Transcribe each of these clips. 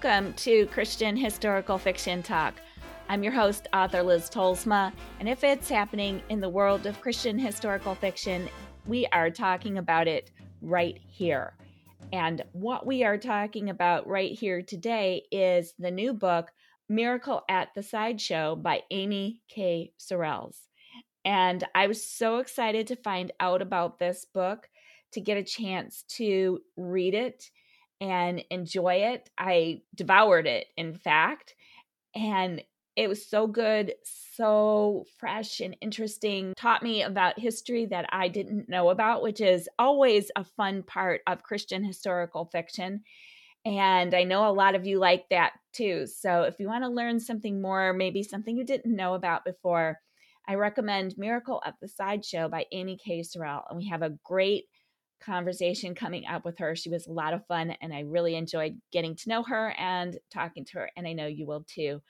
welcome to Christian Historical Fiction Talk. I'm your host, author Liz Tolsma, and if it's happening in the world of Christian historical fiction, we are talking about it right here. And what we are talking about right here today is the new book, Miracle at the Sideshow by Amy K. Sorrells. And I was so excited to find out about this book, to get a chance to read it and enjoy it. I devoured it, in fact, and it was so good, so fresh and interesting. Taught me about history that I didn't know about, which is always a fun part of Christian historical fiction. And I know a lot of you like that too. So if you want to learn something more, maybe something you didn't know about before, I recommend Miracle at the Sideshow by Amy K. Sorrell. And we have a great conversation coming up with her. She was a lot of fun, and I really enjoyed getting to know her and talking to her, and I know you will too.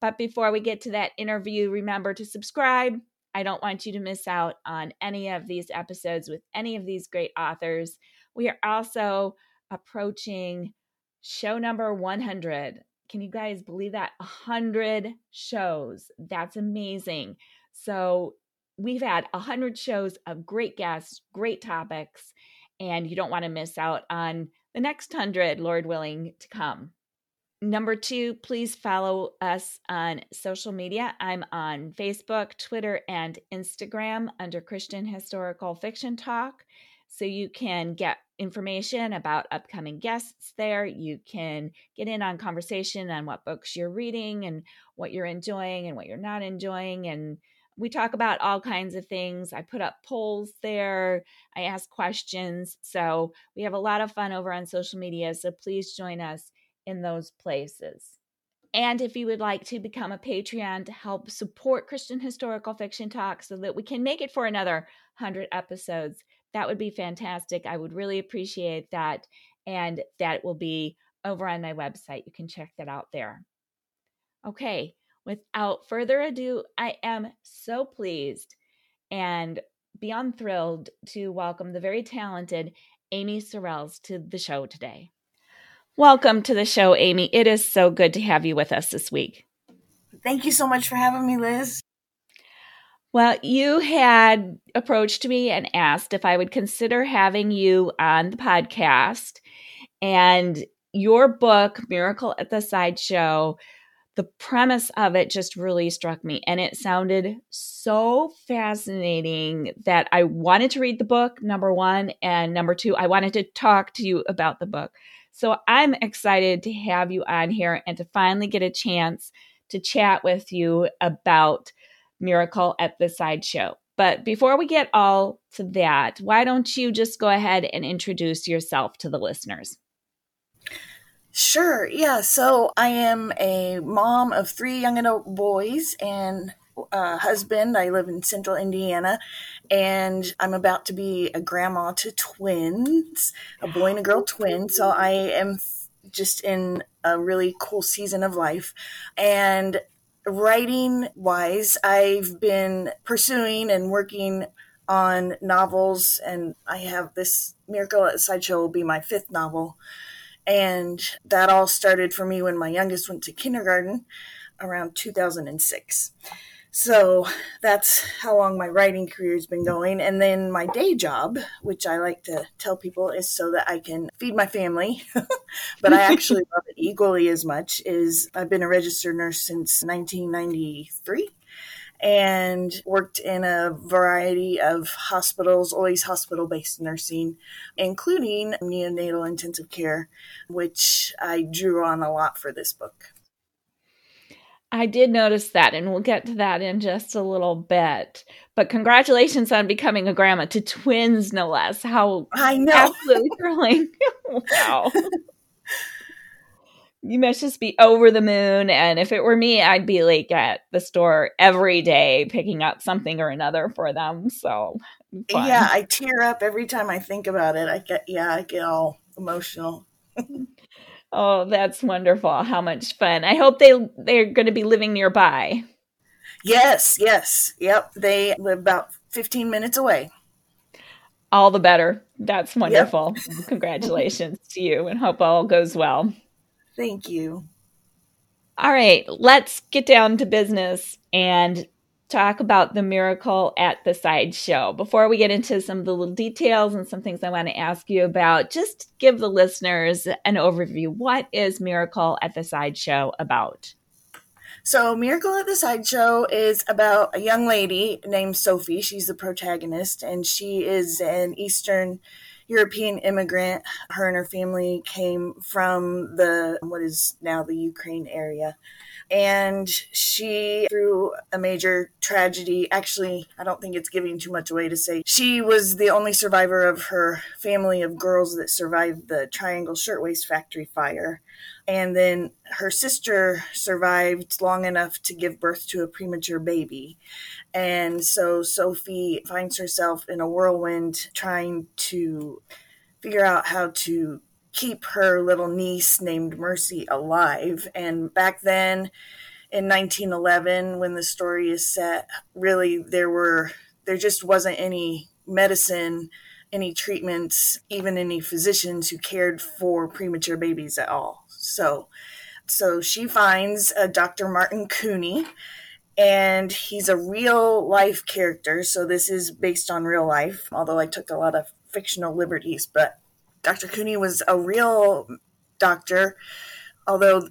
But before we get to that interview, remember to subscribe. I don't want you to miss out on any of these episodes with any of these great authors. We are also approaching show number 100. Can you guys believe that? 100 shows. That's amazing. So we've had 100 shows of great guests, great topics, and you don't want to miss out on the next 100, Lord willing, to come. Number two, please follow us on social media. I'm on Facebook, Twitter, and Instagram under Christian Historical Fiction Talk. So you can get information about upcoming guests there. You can get in on conversation on what books you're reading and what you're enjoying and what you're not enjoying and we talk about all kinds of things. I put up polls there, I ask questions. So we have a lot of fun over on social media. So please join us in those places. And if you would like to become a Patreon to help support Christian Historical Fiction Talk so that we can make it for another 100 episodes, that would be fantastic. I would really appreciate that. And that will be over on my website. You can check that out there. Okay, without further ado, I am so pleased and beyond thrilled to welcome the very talented Amy Sorrells to the show today. Welcome to the show, Amy. It is so good to have you with us this week. Thank you so much for having me, Liz. Well, you had approached me and asked if I would consider having you on the podcast. And your book, Miracle at the Sideshow, the premise of it just really struck me and it sounded so fascinating that I wanted to read the book, number one. And number two, I wanted to talk to you about the book. So I'm excited to have you on here and to finally get a chance to chat with you about Miracle at the Sideshow. But before we get all to that, why don't you just go ahead and introduce yourself to the listeners? Sure. Yeah. So I am a mom of three young adult boys and a husband. I live in central Indiana and I'm about to be a grandma to twins, a boy and a girl twin. So I am just in a really cool season of life. And writing wise, I've been pursuing and working on novels, and I have this Miracle at Sideshow will be my fifth novel. And that all started for me when my youngest went to kindergarten around 2006. So that's how long my writing career has been going. And then my day job, which I like to tell people is so that I can feed my family, but I actually love it equally as much, is I've been a registered nurse since 1993 and worked in a variety of hospitals, always hospital based nursing, including neonatal intensive care, which I drew on a lot for this book. I did notice that, and we'll get to that in just a little bit. But congratulations on becoming a grandma to twins, no less. How I know, absolutely thrilling! wow you must just be over the moon. And if it were me, I'd be like at the store every day picking up something or another for them. So fun. yeah, I tear up every time I think about it. I get yeah, I get all emotional. oh, that's wonderful! How much fun! I hope they they're going to be living nearby. Yes, yes, yep. They live about fifteen minutes away. All the better. That's wonderful. Yep. Congratulations to you, and hope all goes well. Thank you. All right, let's get down to business and talk about the miracle at the sideshow. Before we get into some of the little details and some things I want to ask you about, just give the listeners an overview. What is Miracle at the Sideshow about? So, Miracle at the Sideshow is about a young lady named Sophie. She's the protagonist, and she is an Eastern European immigrant. Her and her family came from the what is now the Ukraine area and she, through a major tragedy, actually, I don't think it's giving too much away to say, she was the only survivor of her family of girls that survived the Triangle Shirtwaist Factory fire. And then her sister survived long enough to give birth to a premature baby. And so Sophie finds herself in a whirlwind trying to figure out how to keep her little niece named Mercy alive. And back then in 1911, when the story is set, really there were, there just wasn't any medicine, any treatments, even any physicians who cared for premature babies at all. So, so she finds uh, a Dr. Martin Couney, and he's a real life character. So this is based on real life, although I took a lot of fictional liberties, but Dr. Couney was a real doctor, although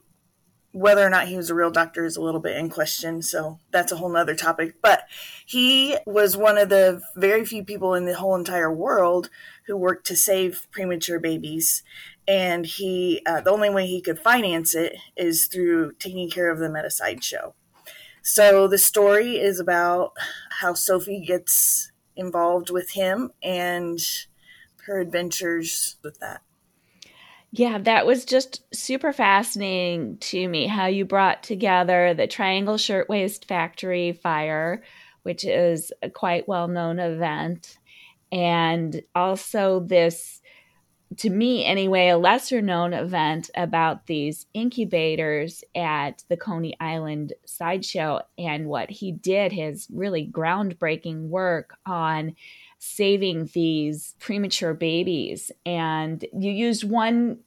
whether or not he was a real doctor is a little bit in question. So that's a whole nother topic. But he was one of the very few people in the whole entire world who worked to save premature babies. And he, uh, the only way he could finance it is through taking care of them at a sideshow. So the story is about how Sophie gets involved with him and her adventures with that. Yeah, that was just super fascinating to me how you brought together the Triangle Shirtwaist Factory fire, which is a quite well known event, and also this, to me anyway, a lesser known event about these incubators at the Coney Island Sideshow and what he did, his really groundbreaking work on saving these premature babies. And you used one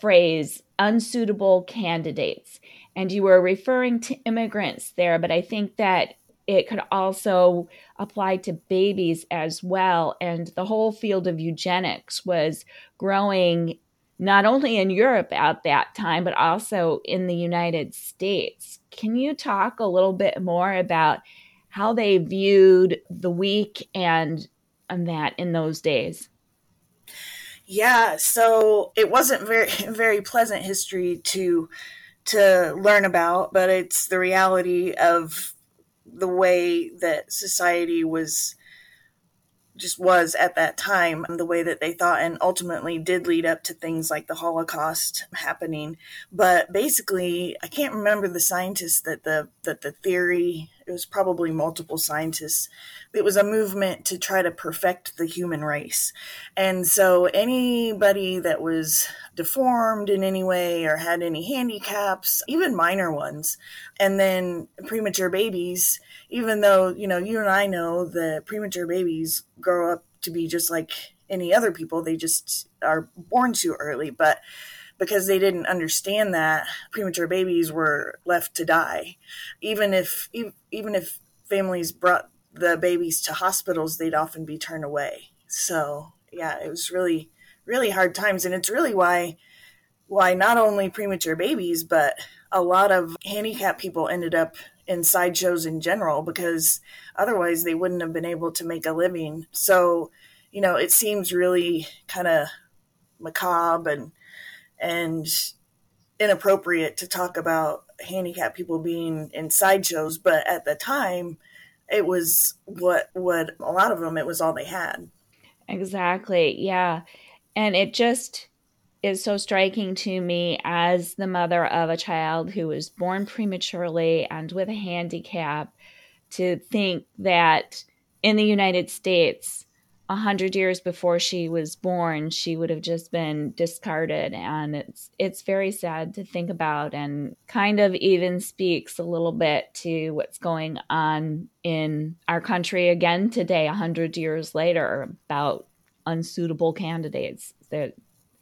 phrase, unsuitable candidates. And you were referring to immigrants there, but I think that it could also apply to babies as well. And the whole field of eugenics was growing not only in Europe at that time, but also in the United States. Can you talk a little bit more about how they viewed the weak and and that in those days? Yeah, so it wasn't very very pleasant history to to learn about, but it's the reality of the way that society was just was at that time the way that they thought and ultimately did lead up to things like the holocaust happening but basically i can't remember the scientist that the that the theory it was probably multiple scientists. It was a movement to try to perfect the human race. And so anybody that was deformed in any way or had any handicaps even minor ones and then premature babies even though you know you and i know that premature babies grow up to be just like any other people they just are born too early but because they didn't understand that premature babies were left to die. Even if even if families brought the babies to hospitals they'd often be turned away. So yeah it was really really hard times. And it's really why why not only premature babies but a lot of handicapped people ended up in sideshows in general because otherwise they wouldn't have been able to make a living. So you know it seems really kind of macabre and and inappropriate to talk about handicapped people being in sideshows, but at the time, it was what what a lot of them it was all they had. Exactly. Yeah. And it just is so striking to me as the mother of a child who was born prematurely and with a handicap to think that in the United States a hundred years before she was born, she would have just been discarded, and it's it's very sad to think about, and kind of even speaks a little bit to what's going on in our country again today, a hundred years later, about unsuitable candidates. That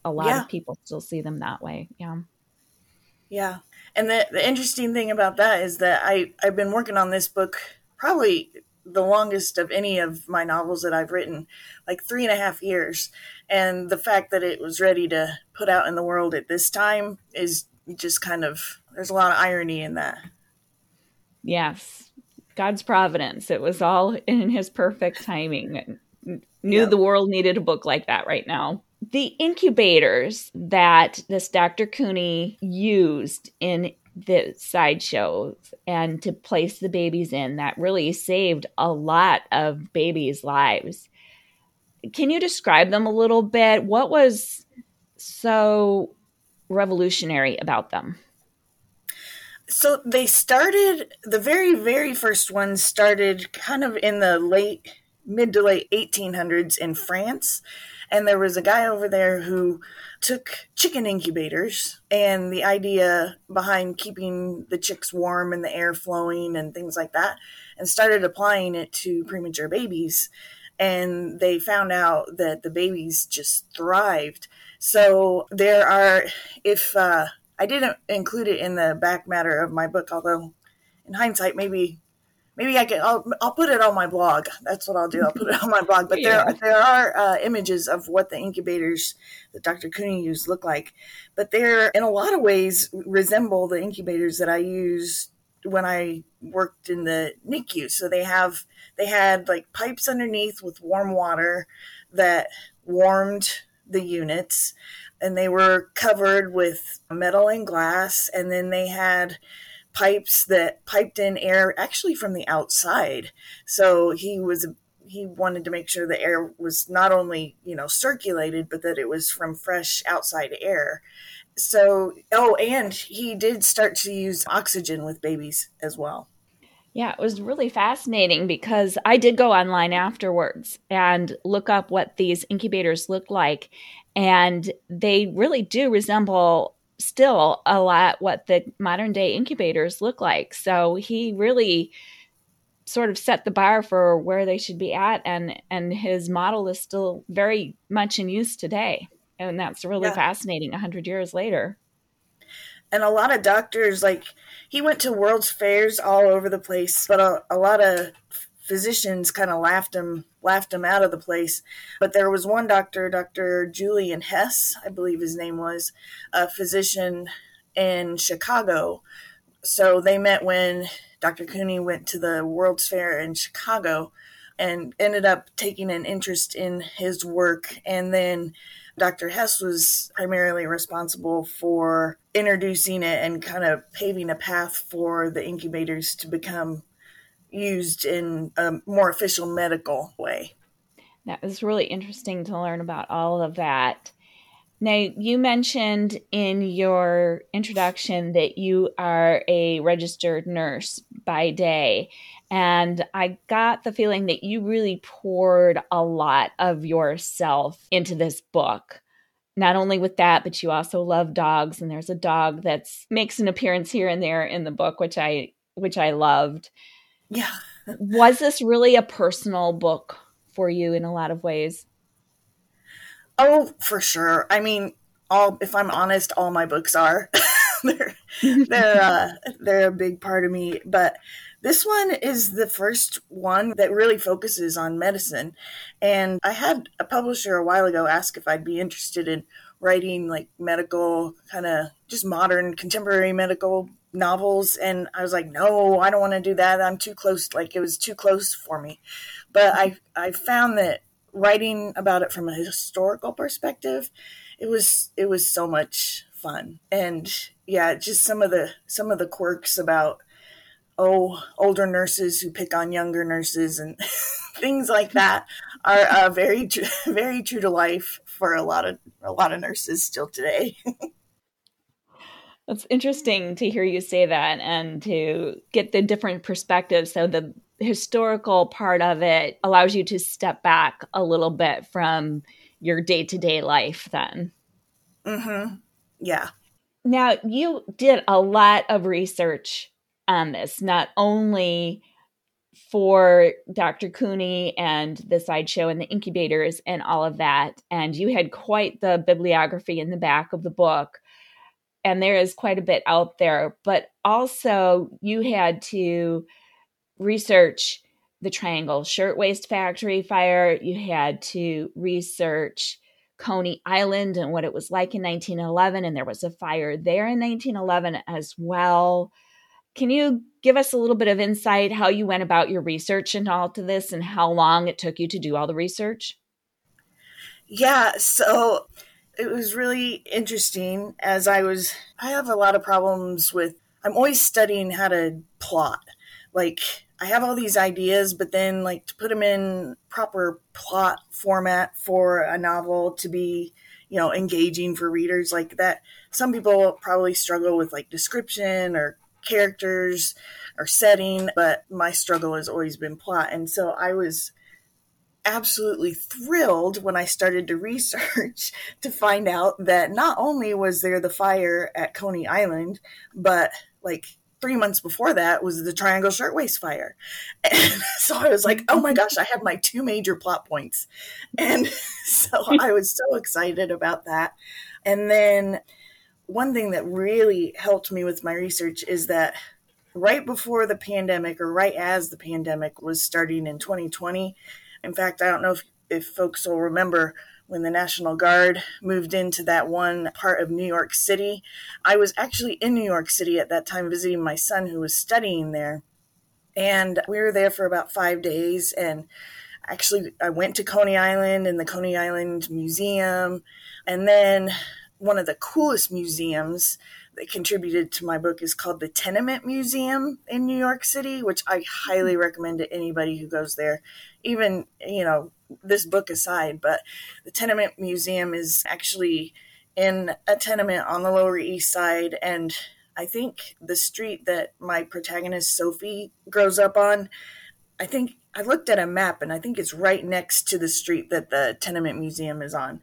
a lot yeah. of people still see them that way. Yeah. Yeah. And the, the interesting thing about that is that I, I've been working on this book probably the longest of any of my novels that I've written, like three and a half years. And the fact that it was ready to put out in the world at this time is just kind of, there's a lot of irony in that. Yes. God's providence. It was all in his perfect timing. Knew yep. the world needed a book like that right now the incubators that this Dr. Couney used in the sideshows and to place the babies in that really saved a lot of babies' lives. Can you describe them a little bit? What was so revolutionary about them? So they started, the very, very first one started kind of in the late, mid to late 1800s in France and there was a guy over there who took chicken incubators and the idea behind keeping the chicks warm and the air flowing and things like that and started applying it to premature babies. And they found out that the babies just thrived. So there are if uh, i didn't include it in the back matter of my book although in hindsight maybe maybe I can. I'll I'll put it on my blog. That's what I'll do. I'll put it on my blog. But yeah. there there are uh, images of what the incubators that Dr. Couney used look like, but they're in a lot of ways resemble the incubators that I used when I worked in the NICU. So they have they had like pipes underneath with warm water that warmed the units and they were covered with metal and glass and then they had pipes that piped in air actually from the outside. So he was he wanted to make sure the air was not only you know circulated but that it was from fresh outside air. So oh and he did start to use oxygen with babies as well. Yeah it was really fascinating because i did go online afterwards and look up what these incubators look like. And they really do resemble still a lot what the modern day incubators look like. So he really sort of set the bar for where they should be at and and his model is still very much in use today. And that's really yeah. fascinating 100 years later. And a lot of doctors like he went to world's fairs all over the place, but a, a lot of physicians kind of laughed him laughed him out of the place. But there was one doctor, Dr. Julian Hess, I believe his name was, a physician in Chicago. So they met when Dr. Couney went to the World's Fair in Chicago and ended up taking an interest in his work. And then Dr. Hess was primarily responsible for introducing it and kind of paving a path for the incubators to become used in a more official medical way. That was really interesting to learn about all of that. Now, you mentioned in your introduction that you are a registered nurse by day. And I got the feeling that you really poured a lot of yourself into this book. Not only with that, but you also love dogs, and there's a dog that makes an appearance here and there in the book, which I which I loved. Yeah. was this really a personal book for you in a lot of ways? Oh, for sure. I mean, all if I'm honest, all my books are. they're they're uh, they're a big part of me, but this one is the first one that really focuses on medicine. And I had a publisher a while ago ask if I'd be interested in writing like medical kind of just modern contemporary medical novels and I was like, no, I don't want to do that. I'm too close. Like it was too close for me. But I, I found that writing about it from a historical perspective, it was, it was so much fun. And yeah, just some of the, some of the quirks about, oh, older nurses who pick on younger nurses and things like that are uh, very, very true to life for a lot of, a lot of nurses still today. That's interesting to hear you say that and to get the different perspectives. So the historical part of it allows you to step back a little bit from your day to day life then. Mm-hmm. Yeah. Now you did a lot of research on this, not only for Dr. Couney and the sideshow and the incubators and all of that. And you had quite the bibliography in the back of the book and there is quite a bit out there, but also you had to research the Triangle Shirtwaist Factory fire. You had to research Coney Island and what it was like in 1911. And there was a fire there in 1911 as well. Can you give us a little bit of insight how you went about your research into all to this and how long it took you to do all the research? Yeah, so it was really interesting as I was I have a lot of problems with I'm always studying how to plot. Like I have all these ideas, but then like to put them in proper plot format for a novel to be, you know, engaging for readers like that. Some people probably struggle with like description or characters or setting, but my struggle has always been plot. And so I was absolutely thrilled when I started to research to find out that not only was there the fire at Coney Island, but like three months before that was the Triangle Shirtwaist Fire. And so I was like, oh my mm-hmm. gosh, I have my two major plot points. And so I was so excited about that. And then one thing that really helped me with my research is that right before the pandemic, or right as the pandemic was starting in 2020, in fact, I don't know if, if folks will remember when the National Guard moved into that one part of New York City. I was actually in New York City at that time visiting my son who was studying there. And we were there for about five days. And actually, I went to Coney Island and the Coney Island Museum. And then one of the coolest museums that contributed to my book is called the Tenement Museum in New York City, which I highly mm-hmm. recommend to anybody who goes there. Even, you know, this book aside, but the Tenement Museum is actually in a tenement on the Lower East Side. And I think the street that my protagonist, Sophie, grows up on, I think I looked at a map and I think it's right next to the street that the Tenement Museum is on.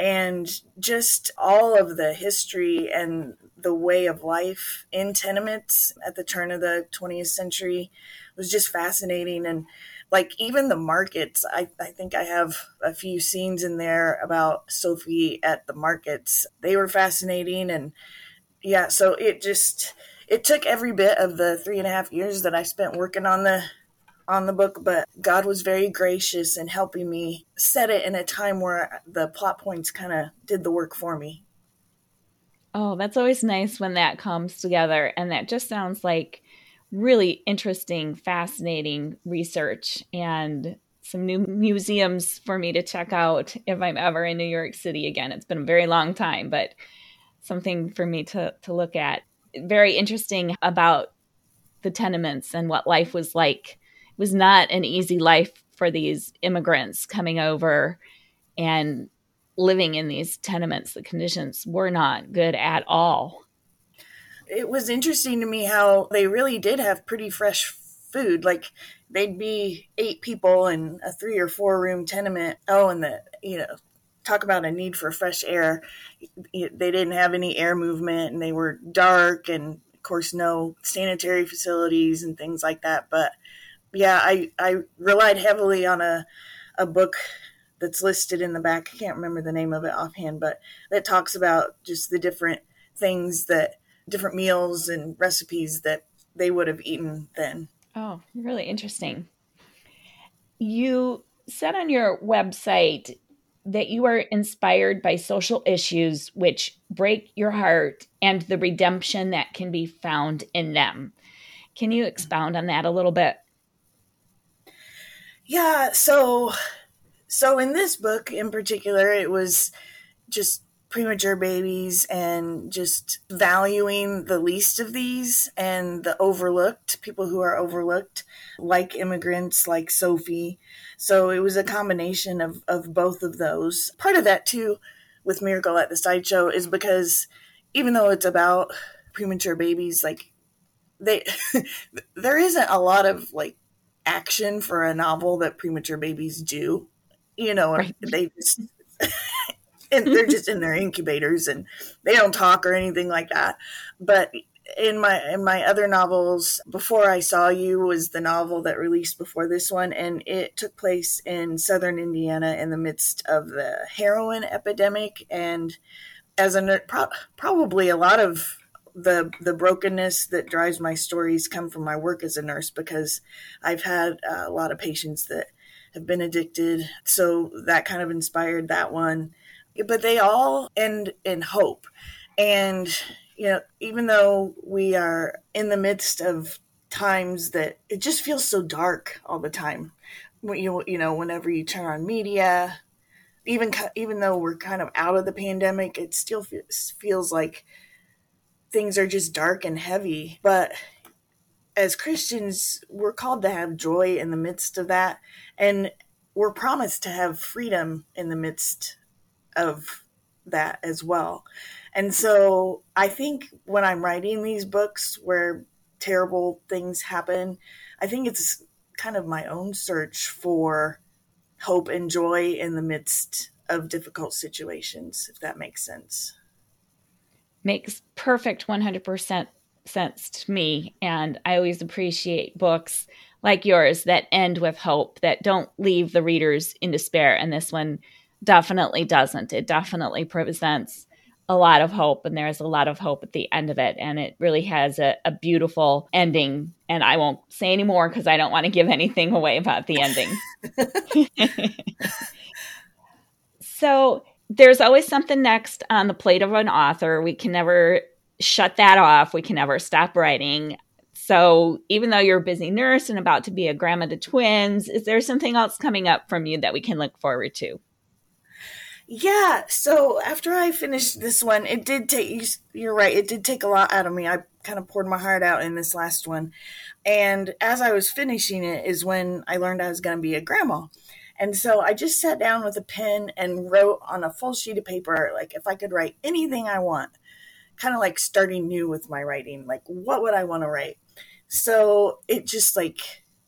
And just all of the history and the way of life in tenements at the turn of the 20th century was just fascinating. And like even the markets I, I think i have a few scenes in there about sophie at the markets they were fascinating and yeah so it just it took every bit of the three and a half years that i spent working on the on the book but god was very gracious in helping me set it in a time where the plot points kind of did the work for me oh that's always nice when that comes together and that just sounds like really interesting, fascinating research and some new museums for me to check out if I'm ever in New York City again. It's been a very long time, but something for me to, to look at. Very interesting about the tenements and what life was like. Was not an easy life for these immigrants coming over and living in these tenements. The conditions were not good at all it was interesting to me how they really did have pretty fresh food. Like they'd be eight people in a three or four room tenement. Oh, and the, you know, talk about a need for fresh air. They didn't have any air movement and they were dark and of course no sanitary facilities and things like that. But yeah, I, I relied heavily on a, a book that's listed in the back. I can't remember the name of it offhand, but that talks about just the different things that different meals and recipes that they would have eaten then. Oh, really interesting. You said on your website that you are inspired by social issues which break your heart and the redemption that can be found in them. Can you expound on that a little bit? Yeah, so so in this book in particular it was just premature babies and just valuing the least of these and the overlooked people who are overlooked like immigrants like sophie. So it was a combination of, of both of those. Part of that too with miracle at the sideshow is because even though it's about premature babies like they there isn't a lot of like action for a novel that premature babies do you know right. they just and they're just in their incubators and they don't talk or anything like that. But in my in my other novels, Before I Saw You was the novel that released before this one, and it took place in southern Indiana in the midst of the heroin epidemic and as a pro- probably a lot of the the brokenness that drives my stories come from my work as a nurse because I've had a lot of patients that have been addicted. So that kind of inspired that one. But they all end in hope. And you know, even though we are in the midst of times that it just feels so dark all the time. You you know, whenever you turn on media, even even though we're kind of out of the pandemic, it still feels like things are just dark and heavy. But as Christians, we're called to have joy in the midst of that, and we're promised to have freedom in the midst of that as well. And so I think when I'm writing these books where terrible things happen, I think it's kind of my own search for hope and joy in the midst of difficult situations, if that makes sense. Makes perfect 100% sense to me. And I always appreciate books like yours that end with hope, that don't leave the readers in despair. And this one definitely doesn't. It definitely presents a lot of hope and there's a lot of hope at the end of it and it really has a, a beautiful ending and i won't say any more because i don't want to give anything away about the ending so there's always something next on the plate of an author we can never shut that off we can never stop writing so even though you're a busy nurse and about to be a grandma to twins is there something else coming up from you that we can look forward to yeah, so after I finished this one, it did take you're right, it did take a lot out of me. I kind of poured my heart out in this last one. And as I was finishing it is when I learned I was going to be a grandma. And so I just sat down with a pen and wrote on a full sheet of paper like if I could write anything I want, kind of like starting new with my writing, like what would I want to write? So it just like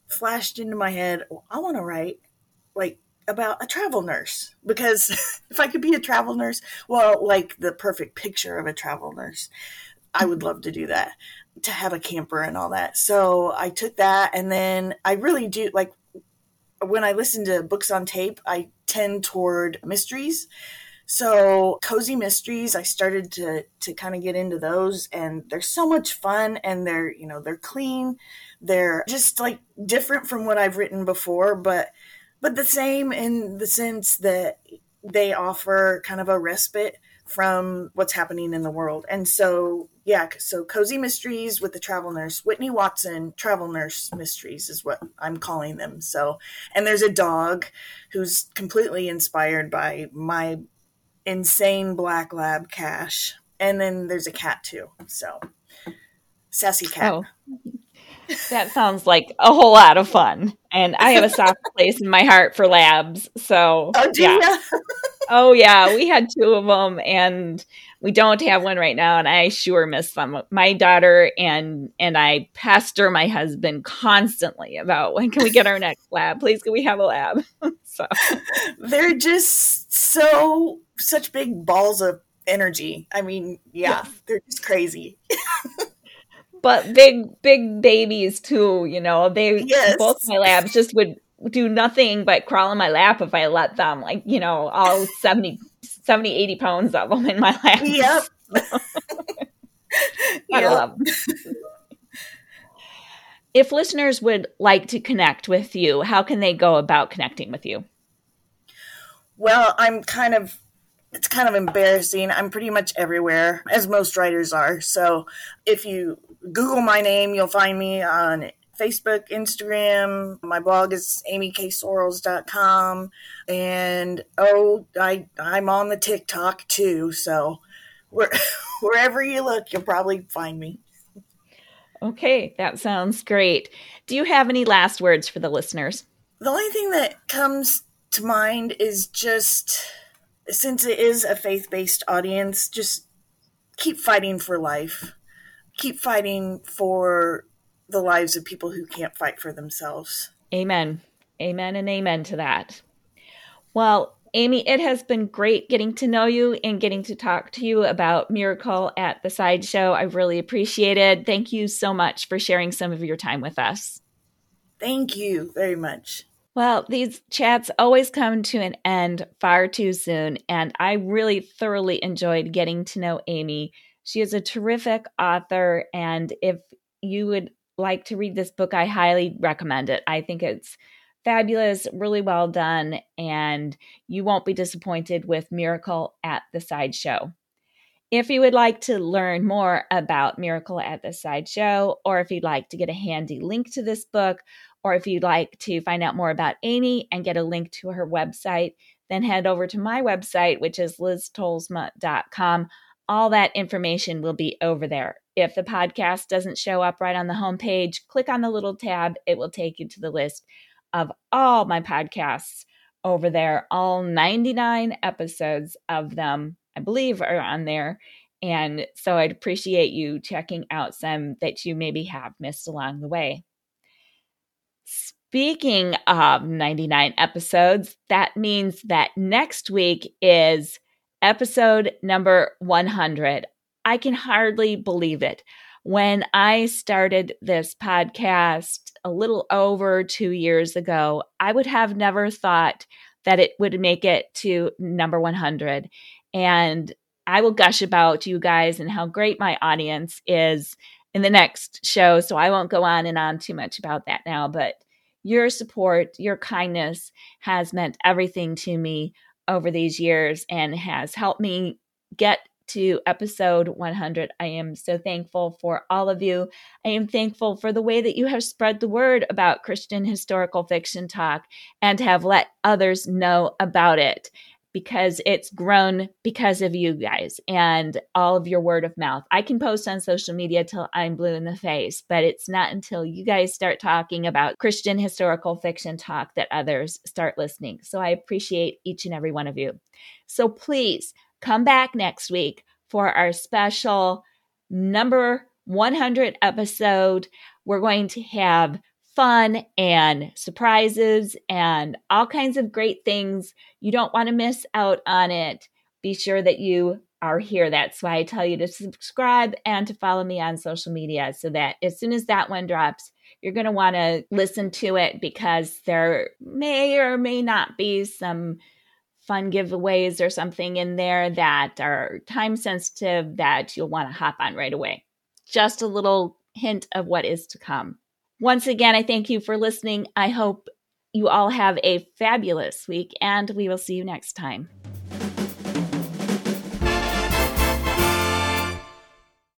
flashed into my head, well, I want to write like about a travel nurse because if I could be a travel nurse, well, like the perfect picture of a travel nurse, I would love to do that, to have a camper and all that. So I took that and then I really do like when I listen to books on tape, I tend toward mysteries. So cozy mysteries, I started to to kind of get into those and they're so much fun and they're, you know, they're clean. They're just like different from what I've written before, but but the same in the sense that they offer kind of a respite from what's happening in the world. And so, yeah, so Cozy Mysteries with the Travel Nurse, Whitney Watson Travel Nurse Mysteries is what I'm calling them. So, and there's a dog who's completely inspired by my insane black lab Cash. And then there's a cat too. So, sassy cat. Oh. That sounds like a whole lot of fun. And I have a soft place in my heart for labs. So, oh, yeah. Oh, yeah. We had two of them and we don't have one right now. And I sure miss them. My daughter and and I pester my husband constantly about when can we get our next lab? Please, can we have a lab? so they're just so such big balls of energy. I mean, yeah, yes. they're just crazy but big big babies too you know they yes. both my labs just would do nothing but crawl in my lap if i let them like you know all 70 70 80 pounds of them in my lap yep I yep. love them. if listeners would like to connect with you how can they go about connecting with you well i'm kind of it's kind of embarrassing. I'm pretty much everywhere, as most writers are. So if you Google my name, you'll find me on Facebook, Instagram. My blog is amyksorrells.com. And oh, I, I'm on the TikTok too. So where, wherever you look, you'll probably find me. Okay, that sounds great. Do you have any last words for the listeners? The only thing that comes to mind is just since it is a faith based audience, just keep fighting for life. Keep fighting for the lives of people who can't fight for themselves. Amen. Amen and amen to that. Well, Amy, it has been great getting to know you and getting to talk to you about Miracle at the Sideshow. I really appreciate it. Thank you so much for sharing some of your time with us. Thank you very much. Well, these chats always come to an end far too soon, and I really thoroughly enjoyed getting to know Amy. She is a terrific author, and if you would like to read this book, I highly recommend it. I think it's fabulous, really well done, and you won't be disappointed with Miracle at the Sideshow. If you would like to learn more about Miracle at the Sideshow, or if you'd like to get a handy link to this book, or if you'd like to find out more about Amy and get a link to her website, then head over to my website, which is liztolsma.com. All that information will be over there. If the podcast doesn't show up right on the homepage, click on the little tab. It will take you to the list of all my podcasts over there. All 99 episodes of them, I believe, are on there. And so I'd appreciate you checking out some that you maybe have missed along the way. Speaking of 99 episodes, that means that next week is episode number 100. I can hardly believe it. When I started this podcast a little over two years ago, I would have never thought that it would make it to number 100. And I will gush about you guys and how great my audience is in the next show. So I won't go on and on too much about that now. But your support, your kindness has meant everything to me over these years and has helped me get to episode 100. I am so thankful for all of you. I am thankful for the way that you have spread the word about Christian historical fiction talk and have let others know about it because it's grown because of you guys and all of your word of mouth. I can post on social media till I'm blue in the face, but it's not until you guys start talking about Christian historical fiction talk that others start listening. So I appreciate each and every one of you. So please come back next week for our special number 100 episode. We're going to have fun and surprises and all kinds of great things. You don't want to miss out on it. Be sure that you are here. That's why I tell you to subscribe and to follow me on social media so that as soon as that one drops, you're going to want to listen to it because there may or may not be some fun giveaways or something in there that are time sensitive that you'll want to hop on right away. Just a little hint of what is to come. Once again, I thank you for listening. I hope you all have a fabulous week, and we will see you next time.